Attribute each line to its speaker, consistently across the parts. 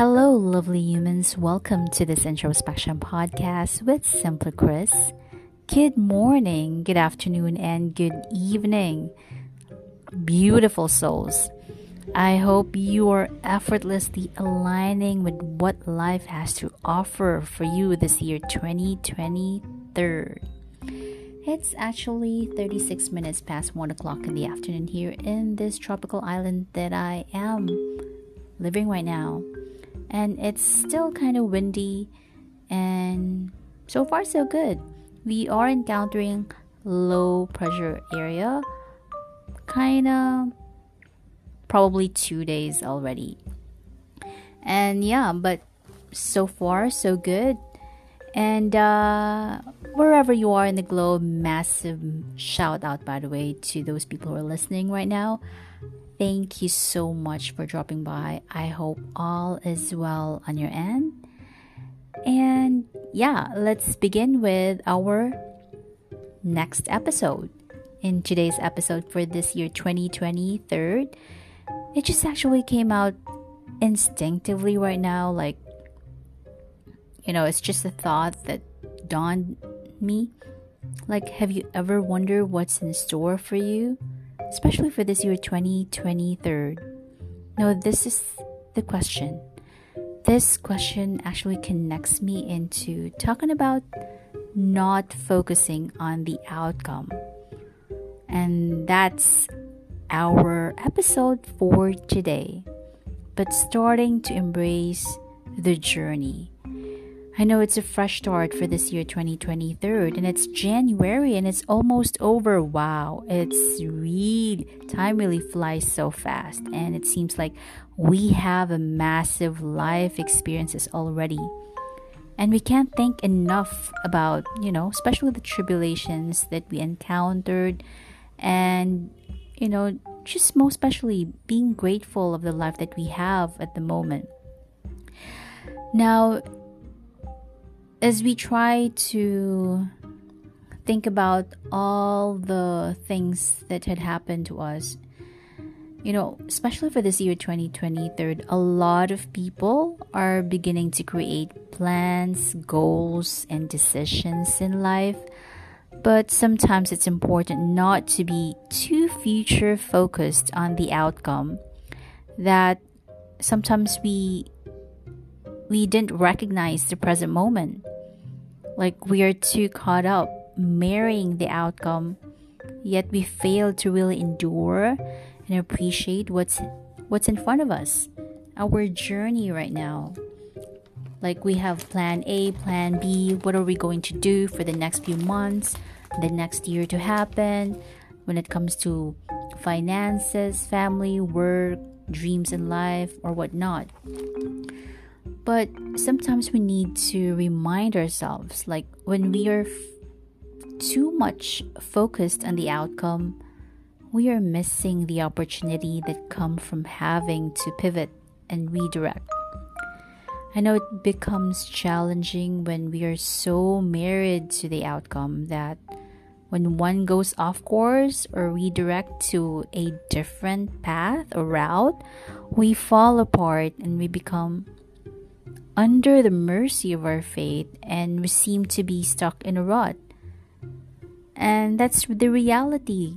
Speaker 1: Hello, lovely humans. Welcome to this introspection podcast with Simply Chris. Good morning, good afternoon, and good evening, beautiful souls. I hope you are effortlessly aligning with what life has to offer for you this year 2023. It's actually 36 minutes past 1 o'clock in the afternoon here in this tropical island that I am living right now and it's still kind of windy. And so far so good. We are encountering low pressure area. Kind of probably two days already. And yeah but so far so good. And uh, wherever you are in the globe massive shout out by the way to those people who are listening right now Thank you so much for dropping by. I hope all is well on your end. And yeah, let's begin with our next episode. In today's episode for this year 2023, it just actually came out instinctively right now. Like, you know, it's just a thought that dawned me. Like, have you ever wondered what's in store for you? Especially for this year 2023. No, this is the question. This question actually connects me into talking about not focusing on the outcome. And that's our episode for today. But starting to embrace the journey. I know it's a fresh start for this year 2023 and it's January and it's almost over. Wow, it's really time really flies so fast and it seems like we have a massive life experiences already. And we can't think enough about, you know, especially the tribulations that we encountered and you know, just most especially being grateful of the life that we have at the moment. Now, as we try to think about all the things that had happened to us, you know, especially for this year 2023, a lot of people are beginning to create plans, goals, and decisions in life. But sometimes it's important not to be too future focused on the outcome that sometimes we we didn't recognize the present moment like we are too caught up marrying the outcome, yet we fail to really endure and appreciate what's what's in front of us. Our journey right now. Like we have plan A, plan B, what are we going to do for the next few months, the next year to happen when it comes to finances, family, work, dreams in life, or whatnot. But sometimes we need to remind ourselves like when we are f- too much focused on the outcome, we are missing the opportunity that come from having to pivot and redirect. I know it becomes challenging when we are so married to the outcome that when one goes off course or redirect to a different path or route, we fall apart and we become under the mercy of our fate and we seem to be stuck in a rut. And that's the reality.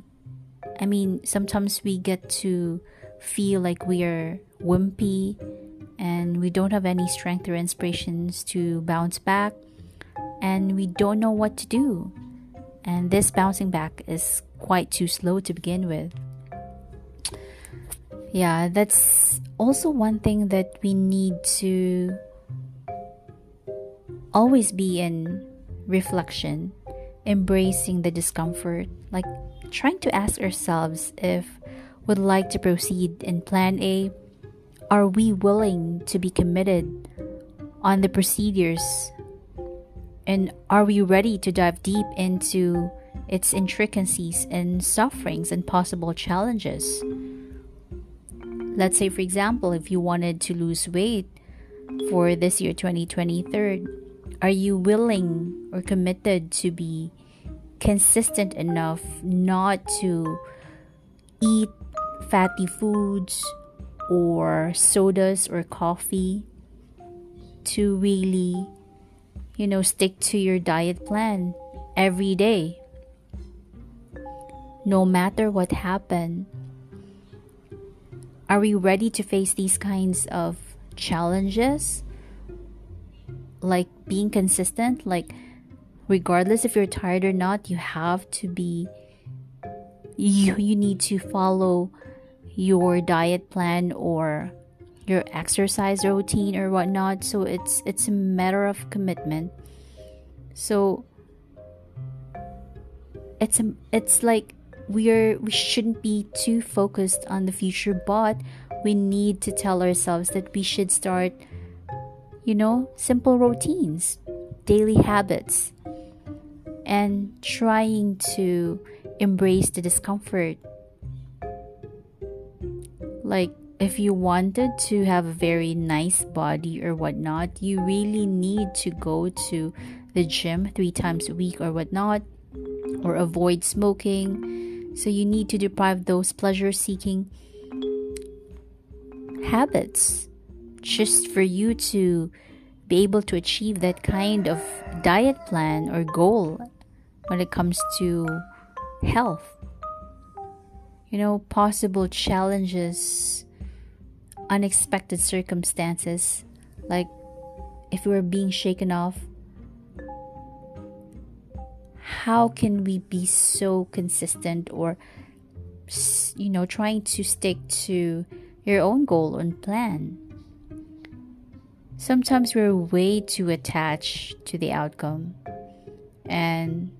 Speaker 1: I mean, sometimes we get to feel like we are wimpy and we don't have any strength or inspirations to bounce back and we don't know what to do. And this bouncing back is quite too slow to begin with. Yeah, that's also one thing that we need to always be in reflection, embracing the discomfort, like trying to ask ourselves if we'd like to proceed in plan A. Are we willing to be committed on the procedures? And are we ready to dive deep into its intricacies and sufferings and possible challenges? Let's say, for example, if you wanted to lose weight for this year 2023, are you willing or committed to be consistent enough not to eat fatty foods or sodas or coffee to really, you know, stick to your diet plan every day. No matter what happened, are we ready to face these kinds of challenges? Like being consistent, like regardless if you're tired or not, you have to be you you need to follow your diet plan or your exercise routine or whatnot. So it's it's a matter of commitment. So it's a, it's like we're we shouldn't be too focused on the future but we need to tell ourselves that we should start you know simple routines daily habits and trying to embrace the discomfort. Like, if you wanted to have a very nice body or whatnot, you really need to go to the gym three times a week or whatnot, or avoid smoking. So, you need to deprive those pleasure seeking habits just for you to be able to achieve that kind of diet plan or goal when it comes to health. You know, possible challenges, unexpected circumstances, like if we are being shaken off, how can we be so consistent or, you know, trying to stick to your own goal and plan? Sometimes we're way too attached to the outcome and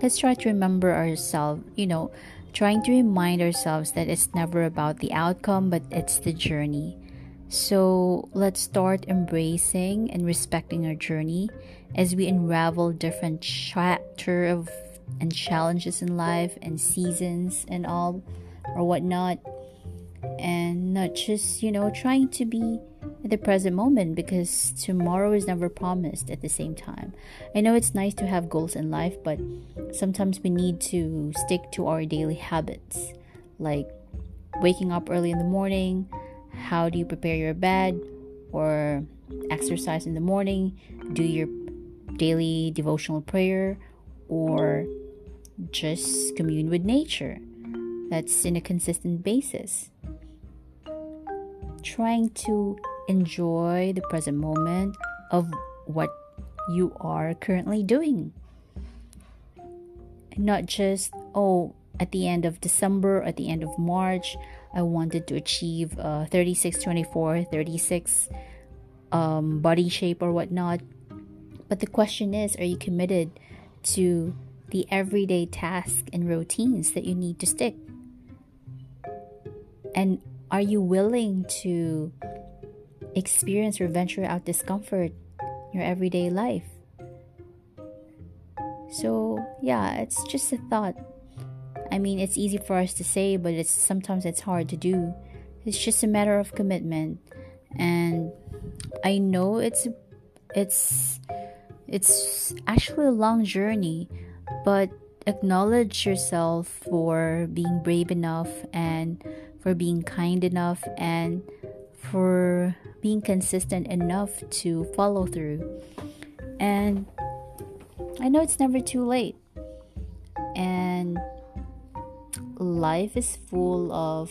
Speaker 1: let's try to remember ourselves, you know, trying to remind ourselves that it's never about the outcome, but it's the journey. So let's start embracing and respecting our journey as we unravel different chapter of and challenges in life and seasons and all or whatnot and not just you know trying to be at the present moment because tomorrow is never promised at the same time. I know it's nice to have goals in life, but sometimes we need to stick to our daily habits like waking up early in the morning, how do you prepare your bed, or exercise in the morning, do your daily devotional prayer, or just commune with nature. That's in a consistent basis. Trying to enjoy the present moment of what you are currently doing. Not just, oh, at the end of December, at the end of March, I wanted to achieve uh, 36, 24, 36 um, body shape or whatnot. But the question is, are you committed to the everyday tasks and routines that you need to stick? And are you willing to experience or venture out discomfort in your everyday life. So, yeah, it's just a thought. I mean, it's easy for us to say, but it's sometimes it's hard to do. It's just a matter of commitment. And I know it's it's it's actually a long journey, but acknowledge yourself for being brave enough and for being kind enough and for being consistent enough to follow through. And I know it's never too late. And life is full of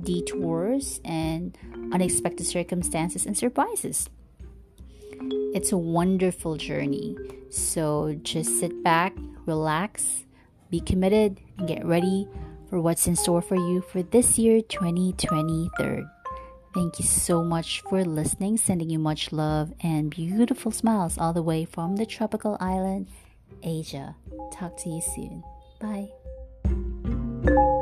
Speaker 1: detours and unexpected circumstances and surprises. It's a wonderful journey. So just sit back, relax, be committed, and get ready for what's in store for you for this year 2023. Thank you so much for listening. Sending you much love and beautiful smiles all the way from the tropical island, Asia. Talk to you soon. Bye.